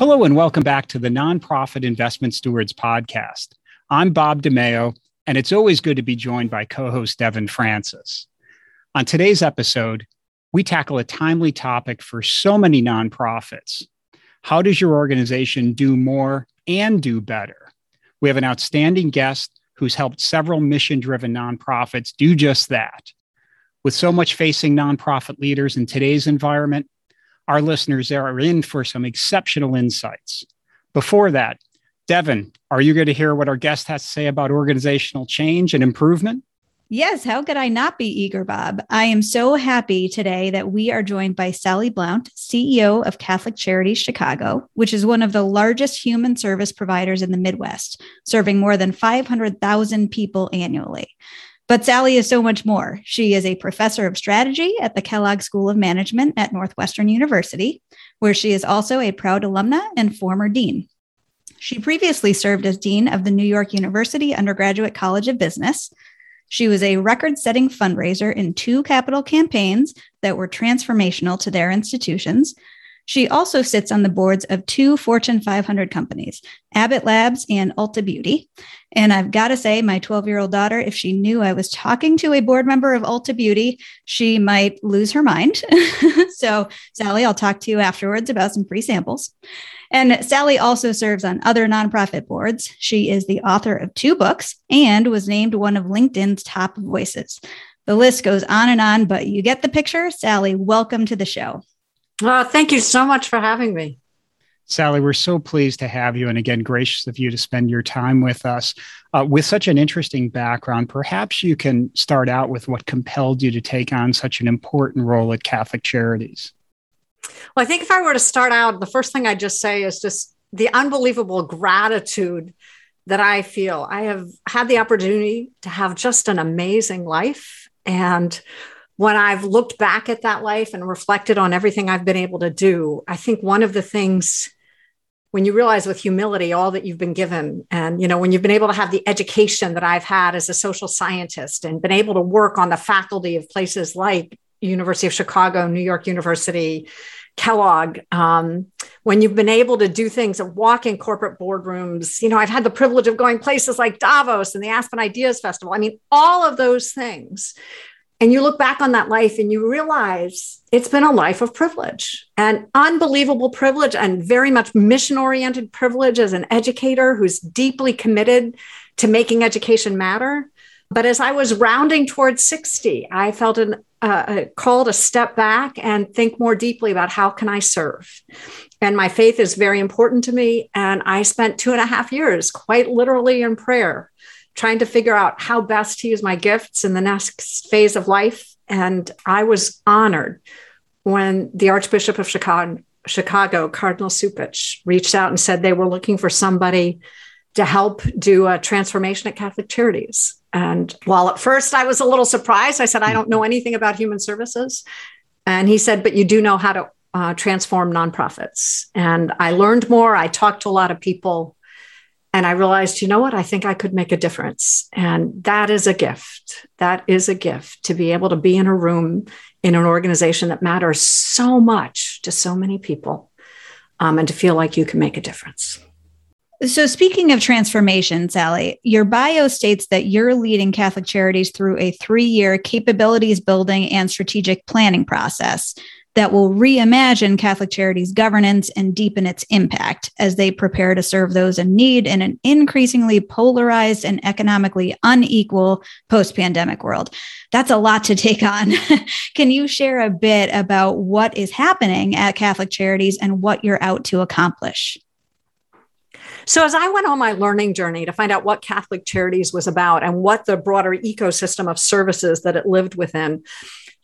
Hello, and welcome back to the Nonprofit Investment Stewards podcast. I'm Bob DiMeo, and it's always good to be joined by co host Devin Francis. On today's episode, we tackle a timely topic for so many nonprofits. How does your organization do more and do better? We have an outstanding guest who's helped several mission driven nonprofits do just that. With so much facing nonprofit leaders in today's environment, our listeners are in for some exceptional insights. Before that, Devin, are you going to hear what our guest has to say about organizational change and improvement? Yes, how could I not be eager, Bob? I am so happy today that we are joined by Sally Blount, CEO of Catholic Charities Chicago, which is one of the largest human service providers in the Midwest, serving more than 500,000 people annually. But Sally is so much more. She is a professor of strategy at the Kellogg School of Management at Northwestern University, where she is also a proud alumna and former dean. She previously served as dean of the New York University Undergraduate College of Business. She was a record setting fundraiser in two capital campaigns that were transformational to their institutions. She also sits on the boards of two Fortune 500 companies, Abbott Labs and Ulta Beauty. And I've got to say, my 12 year old daughter, if she knew I was talking to a board member of Ulta Beauty, she might lose her mind. so, Sally, I'll talk to you afterwards about some free samples. And Sally also serves on other nonprofit boards. She is the author of two books and was named one of LinkedIn's top voices. The list goes on and on, but you get the picture. Sally, welcome to the show. Uh, thank you so much for having me. Sally, we're so pleased to have you. And again, gracious of you to spend your time with us. Uh, with such an interesting background, perhaps you can start out with what compelled you to take on such an important role at Catholic Charities. Well, I think if I were to start out, the first thing I'd just say is just the unbelievable gratitude that I feel. I have had the opportunity to have just an amazing life. And when I've looked back at that life and reflected on everything I've been able to do, I think one of the things when you realize with humility all that you've been given and you know when you've been able to have the education that i've had as a social scientist and been able to work on the faculty of places like university of chicago new york university kellogg um, when you've been able to do things and walk in corporate boardrooms you know i've had the privilege of going places like davos and the aspen ideas festival. I mean all of those things and you look back on that life and you realize it's been a life of privilege and unbelievable privilege and very much mission oriented privilege as an educator who's deeply committed to making education matter. But as I was rounding towards 60, I felt an, uh, a call to step back and think more deeply about how can I serve. And my faith is very important to me. And I spent two and a half years quite literally in prayer trying to figure out how best to use my gifts in the next phase of life. And I was honored when the Archbishop of Chicago, Chicago Cardinal Cupich, reached out and said they were looking for somebody to help do a transformation at Catholic Charities. And while at first I was a little surprised, I said, I don't know anything about human services. And he said, But you do know how to uh, transform nonprofits. And I learned more. I talked to a lot of people. And I realized, you know what? I think I could make a difference. And that is a gift. That is a gift to be able to be in a room in an organization that matters so much to so many people um, and to feel like you can make a difference. So, speaking of transformation, Sally, your bio states that you're leading Catholic Charities through a three year capabilities building and strategic planning process that will reimagine Catholic Charities governance and deepen its impact as they prepare to serve those in need in an increasingly polarized and economically unequal post pandemic world. That's a lot to take on. Can you share a bit about what is happening at Catholic Charities and what you're out to accomplish? So, as I went on my learning journey to find out what Catholic Charities was about and what the broader ecosystem of services that it lived within,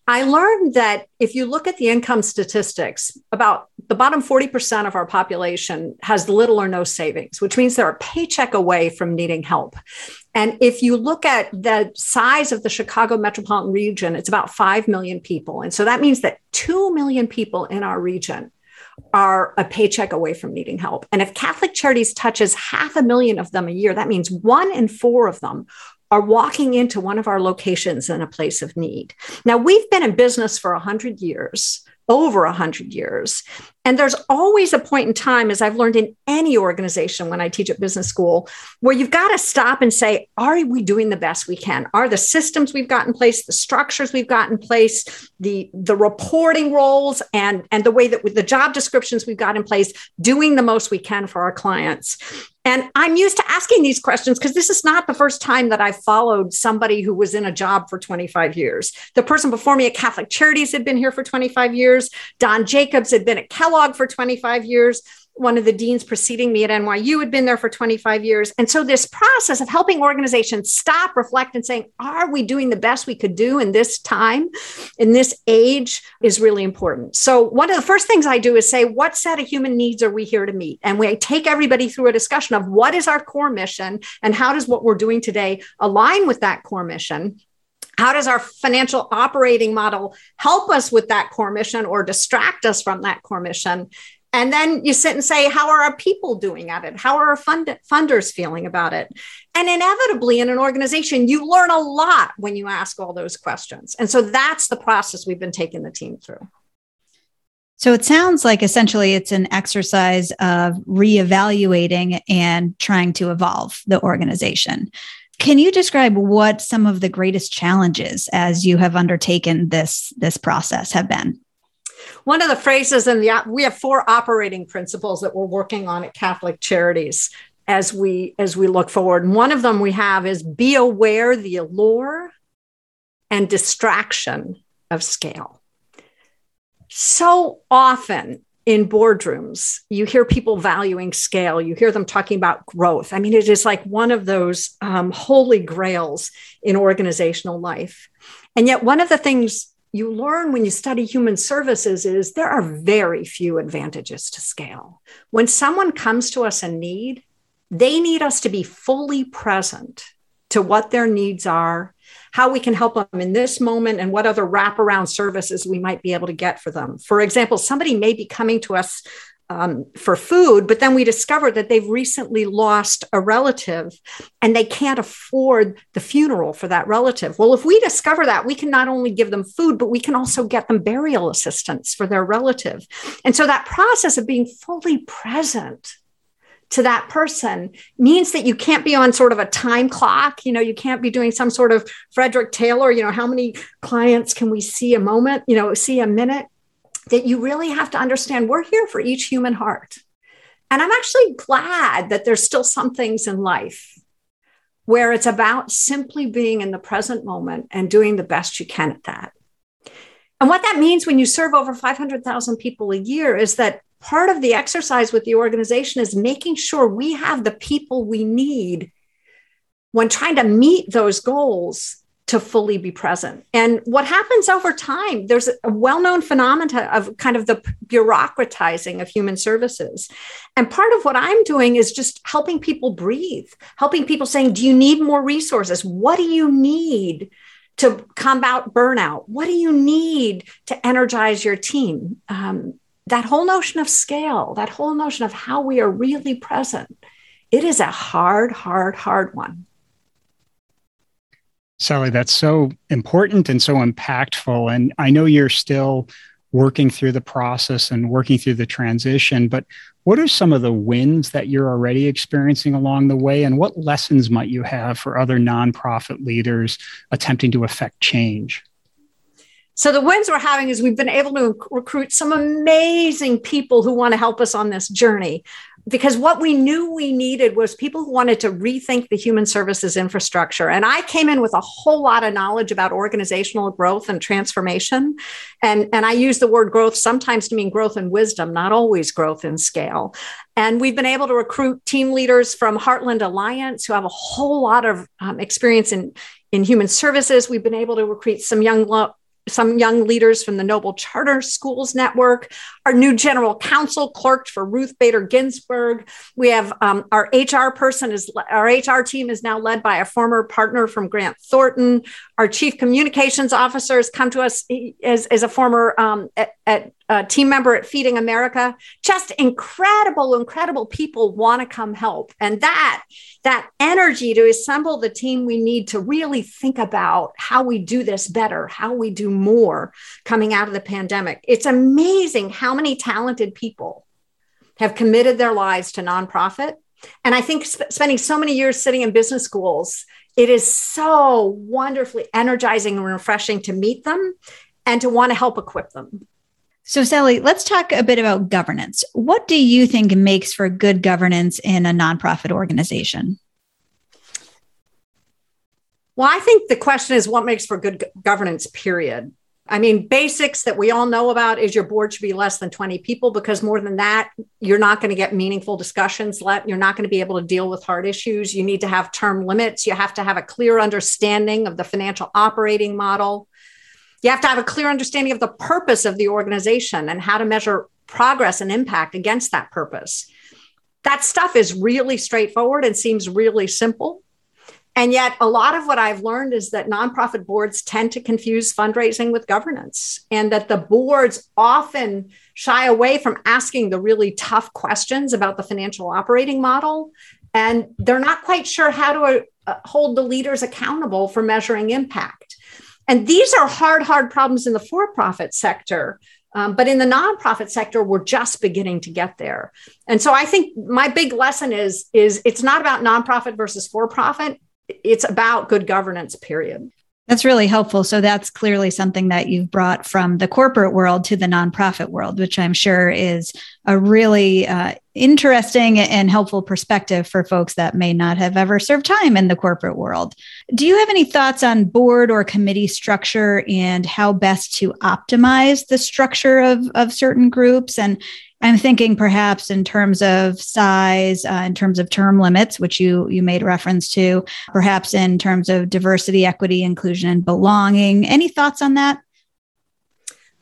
I learned that if you look at the income statistics, about the bottom 40% of our population has little or no savings, which means they're a paycheck away from needing help. And if you look at the size of the Chicago metropolitan region, it's about 5 million people. And so that means that 2 million people in our region are a paycheck away from needing help. And if Catholic Charities touches half a million of them a year, that means one in four of them are walking into one of our locations in a place of need. Now, we've been in business for 100 years, over 100 years. And there's always a point in time, as I've learned in any organization when I teach at business school, where you've got to stop and say, are we doing the best we can? Are the systems we've got in place, the structures we've got in place, the, the reporting roles, and, and the way that the job descriptions we've got in place, doing the most we can for our clients? And I'm used to asking these questions because this is not the first time that I've followed somebody who was in a job for 25 years. The person before me at Catholic Charities had been here for 25 years. Don Jacobs had been at Kellogg for 25 years one of the deans preceding me at NYU had been there for 25 years. And so, this process of helping organizations stop, reflect, and saying, Are we doing the best we could do in this time, in this age, is really important. So, one of the first things I do is say, What set of human needs are we here to meet? And we take everybody through a discussion of what is our core mission and how does what we're doing today align with that core mission. How does our financial operating model help us with that core mission or distract us from that core mission? And then you sit and say, how are our people doing at it? How are our fund- funders feeling about it? And inevitably, in an organization, you learn a lot when you ask all those questions. And so that's the process we've been taking the team through. So it sounds like essentially it's an exercise of reevaluating and trying to evolve the organization. Can you describe what some of the greatest challenges as you have undertaken this this process have been? One of the phrases in the we have four operating principles that we're working on at Catholic Charities as we as we look forward. And one of them we have is be aware the allure and distraction of scale. So often in boardrooms, you hear people valuing scale. You hear them talking about growth. I mean, it is like one of those um, holy grails in organizational life. And yet, one of the things you learn when you study human services is there are very few advantages to scale. When someone comes to us in need, they need us to be fully present to what their needs are, how we can help them in this moment, and what other wraparound services we might be able to get for them. For example, somebody may be coming to us um, for food, but then we discover that they've recently lost a relative and they can't afford the funeral for that relative. Well, if we discover that, we can not only give them food, but we can also get them burial assistance for their relative. And so that process of being fully present to that person means that you can't be on sort of a time clock. You know, you can't be doing some sort of Frederick Taylor, you know, how many clients can we see a moment, you know, see a minute? that you really have to understand we're here for each human heart. And I'm actually glad that there's still some things in life where it's about simply being in the present moment and doing the best you can at that. And what that means when you serve over 500,000 people a year is that part of the exercise with the organization is making sure we have the people we need when trying to meet those goals to fully be present. And what happens over time, there's a well known phenomenon of kind of the bureaucratizing of human services. And part of what I'm doing is just helping people breathe, helping people saying, Do you need more resources? What do you need? To combat burnout, what do you need to energize your team? Um, that whole notion of scale, that whole notion of how we are really present, it is a hard, hard, hard one. Sally, that's so important and so impactful. And I know you're still working through the process and working through the transition, but what are some of the wins that you're already experiencing along the way? And what lessons might you have for other nonprofit leaders attempting to affect change? So the wins we're having is we've been able to recruit some amazing people who want to help us on this journey because what we knew we needed was people who wanted to rethink the human services infrastructure. And I came in with a whole lot of knowledge about organizational growth and transformation. And, and I use the word growth sometimes to mean growth and wisdom, not always growth in scale. And we've been able to recruit team leaders from Heartland Alliance who have a whole lot of um, experience in, in human services. We've been able to recruit some young lo- some young leaders from the Noble Charter Schools Network. Our new general counsel clerked for Ruth Bader Ginsburg. We have um, our HR person is our HR team is now led by a former partner from Grant Thornton. Our chief communications officer has come to us as, as a former um, at, at uh, team member at Feeding America. Just incredible, incredible people want to come help, and that that energy to assemble the team we need to really think about how we do this better, how we do more coming out of the pandemic. It's amazing how many talented people have committed their lives to nonprofit. And I think sp- spending so many years sitting in business schools, it is so wonderfully energizing and refreshing to meet them and to want to help equip them. So, Sally, let's talk a bit about governance. What do you think makes for good governance in a nonprofit organization? Well, I think the question is what makes for good governance, period. I mean, basics that we all know about is your board should be less than 20 people because more than that, you're not going to get meaningful discussions. You're not going to be able to deal with hard issues. You need to have term limits. You have to have a clear understanding of the financial operating model. You have to have a clear understanding of the purpose of the organization and how to measure progress and impact against that purpose. That stuff is really straightforward and seems really simple. And yet, a lot of what I've learned is that nonprofit boards tend to confuse fundraising with governance, and that the boards often shy away from asking the really tough questions about the financial operating model. And they're not quite sure how to uh, hold the leaders accountable for measuring impact. And these are hard, hard problems in the for profit sector. Um, but in the nonprofit sector, we're just beginning to get there. And so I think my big lesson is, is it's not about nonprofit versus for profit. It's about good governance, period. That's really helpful. So that's clearly something that you've brought from the corporate world to the nonprofit world, which I'm sure is a really uh, interesting and helpful perspective for folks that may not have ever served time in the corporate world. Do you have any thoughts on board or committee structure and how best to optimize the structure of, of certain groups? And I'm thinking perhaps in terms of size, uh, in terms of term limits, which you you made reference to, perhaps in terms of diversity, equity, inclusion, and belonging. Any thoughts on that?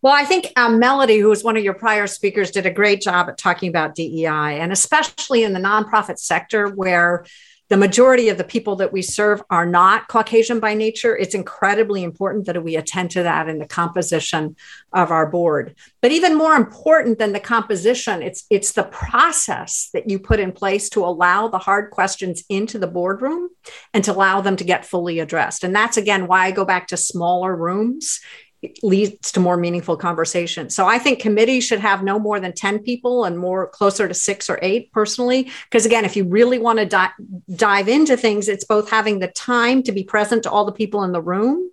Well, I think um, Melody, who was one of your prior speakers, did a great job at talking about DEI, and especially in the nonprofit sector where the majority of the people that we serve are not Caucasian by nature. It's incredibly important that we attend to that in the composition of our board. But even more important than the composition, it's it's the process that you put in place to allow the hard questions into the boardroom and to allow them to get fully addressed. And that's again why I go back to smaller rooms leads to more meaningful conversation. So I think committees should have no more than 10 people and more closer to six or eight personally. Because again, if you really want to di- dive into things, it's both having the time to be present to all the people in the room.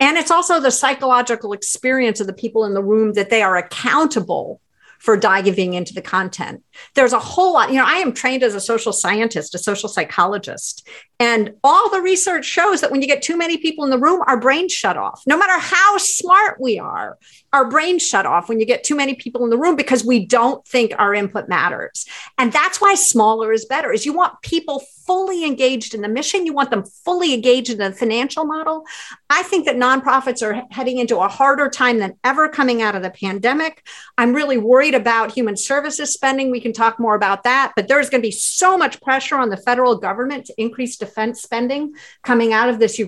And it's also the psychological experience of the people in the room that they are accountable for diving into the content. There's a whole lot, you know, I am trained as a social scientist, a social psychologist, and all the research shows that when you get too many people in the room, our brains shut off. No matter how smart we are, our brains shut off when you get too many people in the room because we don't think our input matters. And that's why smaller is better. Is you want people fully engaged in the mission, you want them fully engaged in the financial model. I think that nonprofits are heading into a harder time than ever coming out of the pandemic. I'm really worried about human services spending. We can talk more about that, but there's going to be so much pressure on the federal government to increase defense spending coming out of this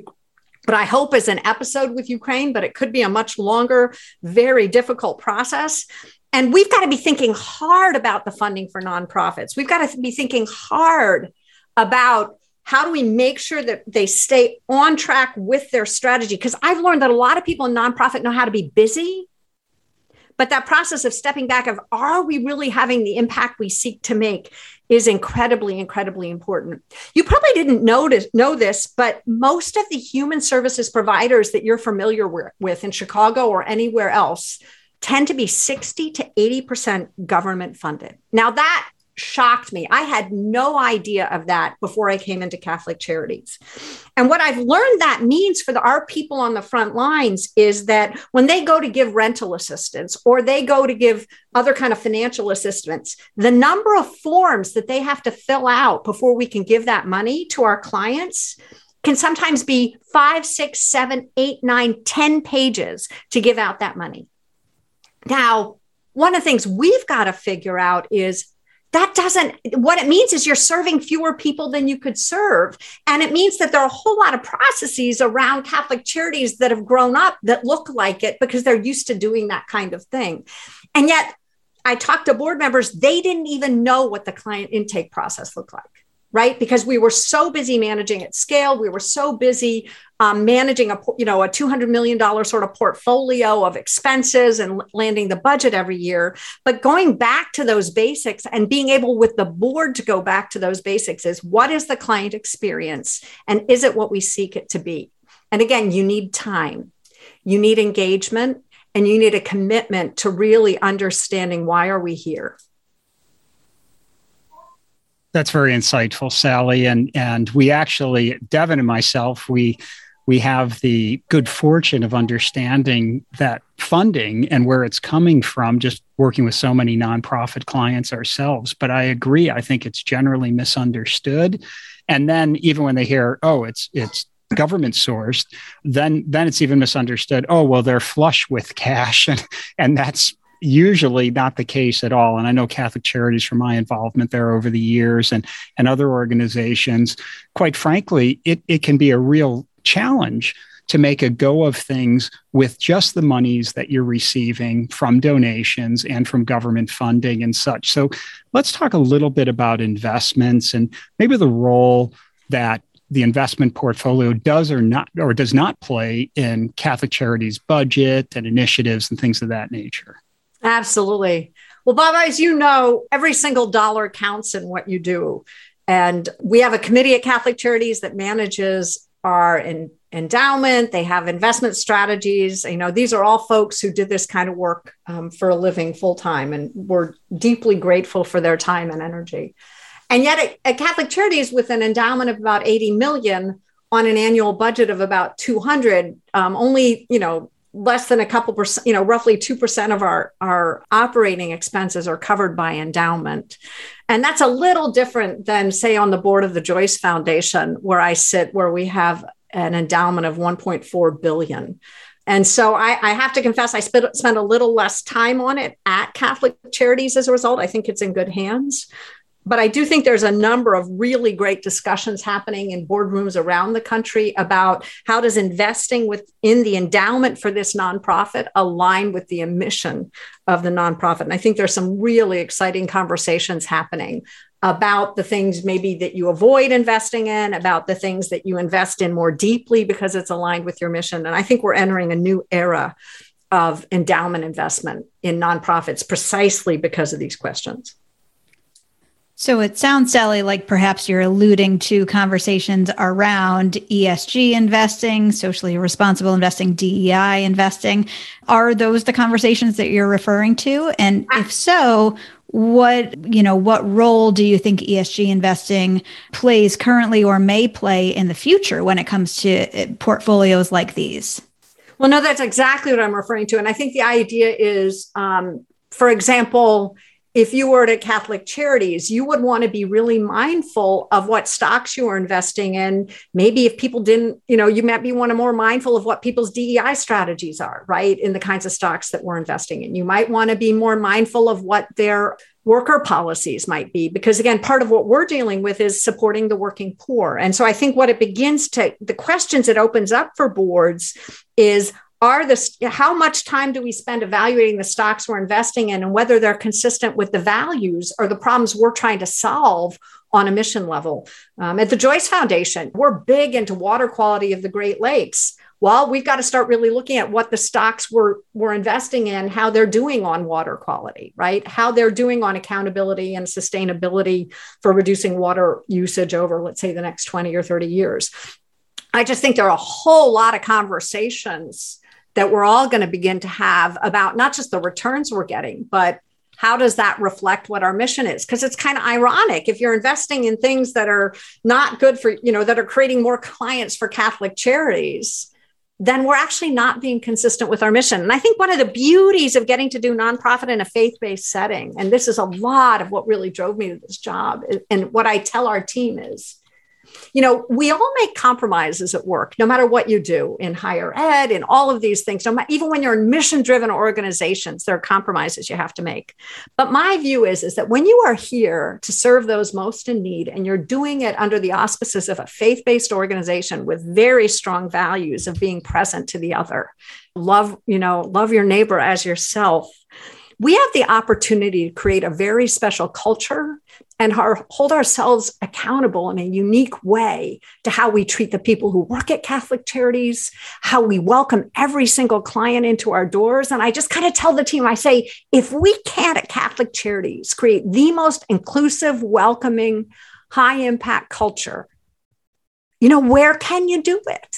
but I hope is an episode with Ukraine, but it could be a much longer, very difficult process. And we've got to be thinking hard about the funding for nonprofits. We've got to be thinking hard about how do we make sure that they stay on track with their strategy? Because I've learned that a lot of people in nonprofit know how to be busy, but that process of stepping back of are we really having the impact we seek to make is incredibly, incredibly important. You probably didn't notice know this, but most of the human services providers that you're familiar with in Chicago or anywhere else tend to be 60 to 80% government funded. Now that shocked me. I had no idea of that before I came into Catholic Charities. And what I've learned that means for the, our people on the front lines is that when they go to give rental assistance or they go to give other kind of financial assistance, the number of forms that they have to fill out before we can give that money to our clients can sometimes be five, six, seven, eight, nine, ten pages to give out that money. Now, one of the things we've got to figure out is that doesn't what it means is you're serving fewer people than you could serve. And it means that there are a whole lot of processes around catholic charities that have grown up that look like it because they're used to doing that kind of thing. And yet i talked to board members they didn't even know what the client intake process looked like right? Because we were so busy managing at scale. We were so busy um, managing a you know a 200 million dollar sort of portfolio of expenses and landing the budget every year. But going back to those basics and being able with the board to go back to those basics is what is the client experience and is it what we seek it to be? And again you need time. You need engagement and you need a commitment to really understanding why are we here that's very insightful, Sally. And and we actually, Devin and myself, we we have the good fortune of understanding that funding and where it's coming from, just working with so many nonprofit clients ourselves. But I agree, I think it's generally misunderstood. And then even when they hear, oh, it's it's government sourced, then then it's even misunderstood. Oh, well, they're flush with cash, and and that's usually not the case at all. And I know Catholic Charities from my involvement there over the years and, and other organizations, quite frankly, it, it can be a real challenge to make a go of things with just the monies that you're receiving from donations and from government funding and such. So let's talk a little bit about investments and maybe the role that the investment portfolio does or not or does not play in Catholic Charities budget and initiatives and things of that nature. Absolutely. Well, Bob, as you know, every single dollar counts in what you do. And we have a committee at Catholic Charities that manages our endowment. They have investment strategies. You know, these are all folks who did this kind of work um, for a living full time, and we're deeply grateful for their time and energy. And yet, at, at Catholic Charities, with an endowment of about 80 million on an annual budget of about 200, um, only you know less than a couple percent, you know, roughly 2% of our, our operating expenses are covered by endowment. And that's a little different than, say, on the board of the Joyce Foundation, where I sit, where we have an endowment of 1.4 billion. And so I, I have to confess, I spent, spent a little less time on it at Catholic Charities as a result. I think it's in good hands but I do think there's a number of really great discussions happening in boardrooms around the country about how does investing within the endowment for this nonprofit align with the mission of the nonprofit. And I think there's some really exciting conversations happening about the things maybe that you avoid investing in, about the things that you invest in more deeply because it's aligned with your mission. And I think we're entering a new era of endowment investment in nonprofits precisely because of these questions. So it sounds, Sally, like perhaps you're alluding to conversations around ESG investing, socially responsible investing, DEI investing. Are those the conversations that you're referring to? And if so, what you know what role do you think esg investing plays currently or may play in the future when it comes to uh, portfolios like these well no that's exactly what i'm referring to and i think the idea is um, for example if you were at Catholic Charities, you would want to be really mindful of what stocks you are investing in. Maybe if people didn't, you know, you might be one of more mindful of what people's DEI strategies are, right? In the kinds of stocks that we're investing in. You might want to be more mindful of what their worker policies might be because again part of what we're dealing with is supporting the working poor and so i think what it begins to the questions it opens up for boards is are the how much time do we spend evaluating the stocks we're investing in and whether they're consistent with the values or the problems we're trying to solve on a mission level? Um, at the joyce foundation we're big into water quality of the great lakes. Well we've got to start really looking at what the stocks we're, we're investing in how they're doing on water quality right? How they're doing on accountability and sustainability for reducing water usage over let's say the next 20 or 30 years. I just think there are a whole lot of conversations that we're all going to begin to have about not just the returns we're getting, but how does that reflect what our mission is? Because it's kind of ironic if you're investing in things that are not good for you know that are creating more clients for catholic charities then we're actually not being consistent with our mission. And i think one of the beauties of getting to do nonprofit in a faith-based setting and this is a lot of what really drove me to this job and what i tell our team is you know, we all make compromises at work, no matter what you do in higher ed, in all of these things. No matter, even when you're in mission-driven organizations, there are compromises you have to make. But my view is, is that when you are here to serve those most in need, and you're doing it under the auspices of a faith-based organization with very strong values of being present to the other, love, you know, love your neighbor as yourself we have the opportunity to create a very special culture and our, hold ourselves accountable in a unique way to how we treat the people who work at Catholic Charities, how we welcome every single client into our doors. And I just kind of tell the team, I say, if we can't at Catholic Charities create the most inclusive, welcoming, high impact culture, you know, where can you do it?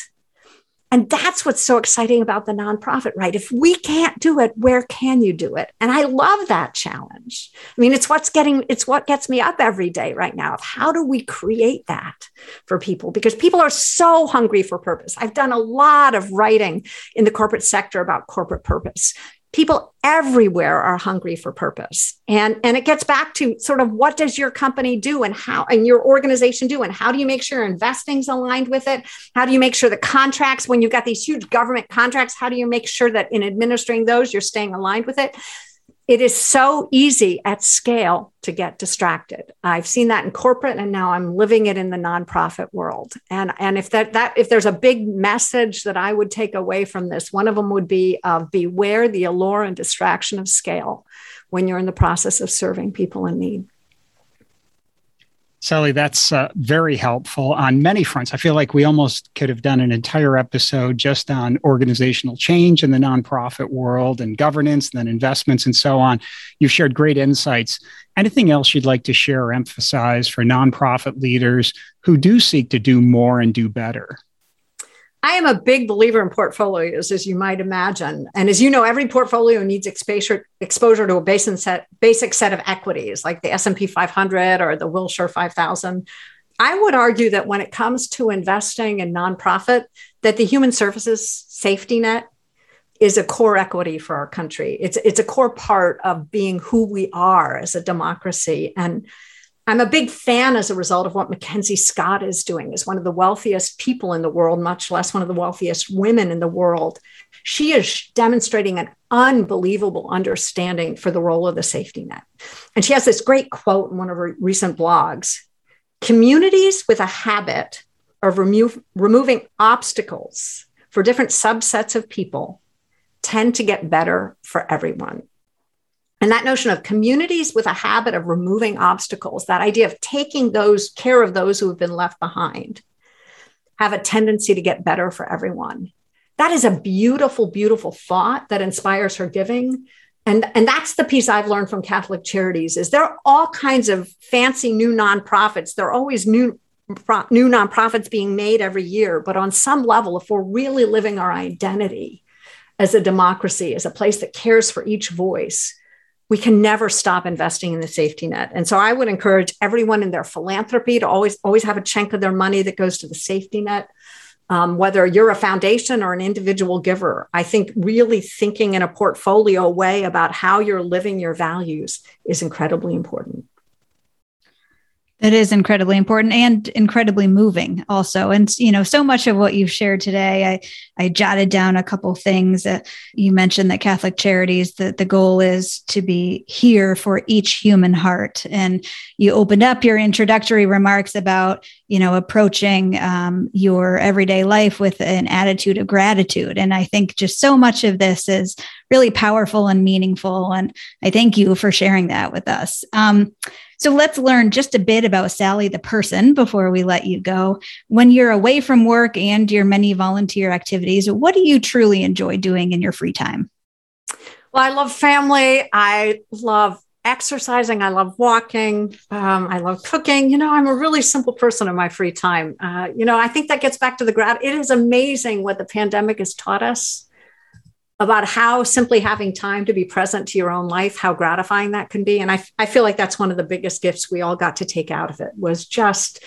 And that's what's so exciting about the nonprofit, right? If we can't do it, where can you do it? And I love that challenge. I mean, it's what's getting, it's what gets me up every day right now of how do we create that for people? Because people are so hungry for purpose. I've done a lot of writing in the corporate sector about corporate purpose people everywhere are hungry for purpose. And and it gets back to sort of what does your company do and how and your organization do and how do you make sure investing's aligned with it? How do you make sure the contracts when you've got these huge government contracts how do you make sure that in administering those you're staying aligned with it it is so easy at scale to get distracted. I've seen that in corporate and now I'm living it in the nonprofit world. And, and if that, that if there's a big message that I would take away from this, one of them would be uh, beware the allure and distraction of scale when you're in the process of serving people in need. Sally, that's uh, very helpful on many fronts. I feel like we almost could have done an entire episode just on organizational change in the nonprofit world and governance, and then investments and so on. You've shared great insights. Anything else you'd like to share or emphasize for nonprofit leaders who do seek to do more and do better? I am a big believer in portfolios, as you might imagine. And as you know, every portfolio needs exposure, exposure to a basic set, basic set of equities, like the S&P 500 or the Wilshire 5000. I would argue that when it comes to investing in nonprofit, that the human services safety net is a core equity for our country. It's, it's a core part of being who we are as a democracy. And I'm a big fan as a result of what MacKenzie Scott is doing as one of the wealthiest people in the world, much less one of the wealthiest women in the world. She is demonstrating an unbelievable understanding for the role of the safety net. And she has this great quote in one of her recent blogs communities with a habit of remo- removing obstacles for different subsets of people tend to get better for everyone. And that notion of communities with a habit of removing obstacles, that idea of taking those care of those who have been left behind, have a tendency to get better for everyone. That is a beautiful, beautiful thought that inspires her giving. And, and that's the piece I've learned from Catholic Charities is there are all kinds of fancy new nonprofits. There are always new new nonprofits being made every year. But on some level, if we're really living our identity as a democracy, as a place that cares for each voice, we can never stop investing in the safety net. And so I would encourage everyone in their philanthropy to always always have a chunk of their money that goes to the safety net. Um, whether you're a foundation or an individual giver, I think really thinking in a portfolio way about how you're living your values is incredibly important. That is incredibly important and incredibly moving also. And, you know, so much of what you've shared today, I, I jotted down a couple things that you mentioned that Catholic Charities, that the goal is to be here for each human heart. And you opened up your introductory remarks about, you know, approaching um, your everyday life with an attitude of gratitude. And I think just so much of this is really powerful and meaningful. And I thank you for sharing that with us. Um, so let's learn just a bit about Sally, the person, before we let you go. When you're away from work and your many volunteer activities, what do you truly enjoy doing in your free time? Well, I love family. I love exercising. I love walking. Um, I love cooking. You know, I'm a really simple person in my free time. Uh, you know, I think that gets back to the grad. It is amazing what the pandemic has taught us about how simply having time to be present to your own life how gratifying that can be and I, I feel like that's one of the biggest gifts we all got to take out of it was just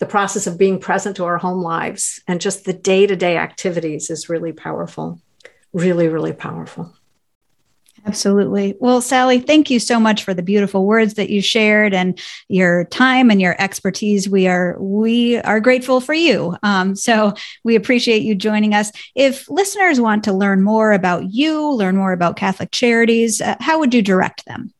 the process of being present to our home lives and just the day-to-day activities is really powerful really really powerful Absolutely. Well, Sally, thank you so much for the beautiful words that you shared and your time and your expertise. We are we are grateful for you. Um, so we appreciate you joining us. If listeners want to learn more about you, learn more about Catholic Charities, uh, how would you direct them?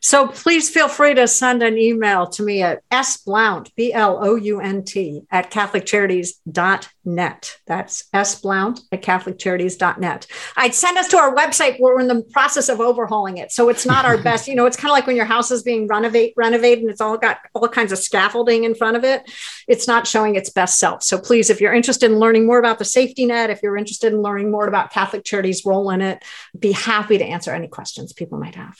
So please feel free to send an email to me at sblount, B L O U N T, at CatholicCharities.net. That's sblount at CatholicCharities.net. I'd send us to our website. We're in the process of overhauling it. So it's not our best. You know, it's kind of like when your house is being renovate, renovated and it's all got all kinds of scaffolding in front of it. It's not showing its best self. So please, if you're interested in learning more about the safety net, if you're interested in learning more about Catholic Charities' role in it, be happy to answer any questions people might have.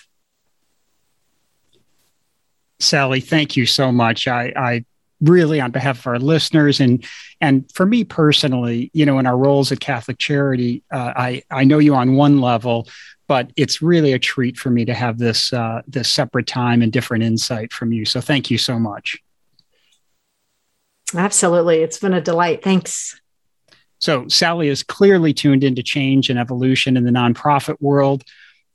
Sally, thank you so much. I, I really, on behalf of our listeners and and for me personally, you know, in our roles at Catholic Charity, uh, I I know you on one level, but it's really a treat for me to have this uh, this separate time and different insight from you. So thank you so much. Absolutely, it's been a delight. Thanks. So Sally is clearly tuned into change and evolution in the nonprofit world.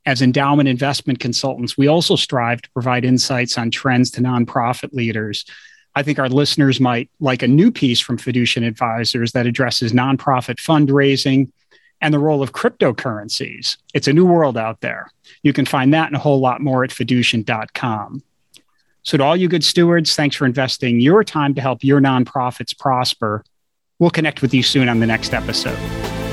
As endowment investment consultants, we also strive to provide insights on trends to nonprofit leaders. I think our listeners might like a new piece from Fiducient Advisors that addresses nonprofit fundraising and the role of cryptocurrencies. It's a new world out there. You can find that and a whole lot more at fiducient.com. So, to all you good stewards, thanks for investing your time to help your nonprofits prosper. We'll connect with you soon on the next episode.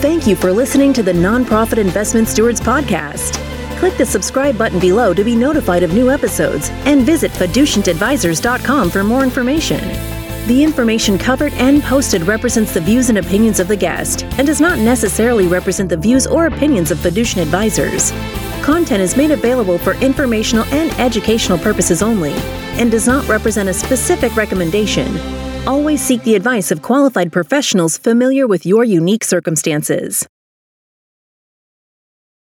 Thank you for listening to the Nonprofit Investment Stewards Podcast. Click the subscribe button below to be notified of new episodes and visit fiducientadvisors.com for more information. The information covered and posted represents the views and opinions of the guest and does not necessarily represent the views or opinions of Fiducient Advisors. Content is made available for informational and educational purposes only and does not represent a specific recommendation Always seek the advice of qualified professionals familiar with your unique circumstances.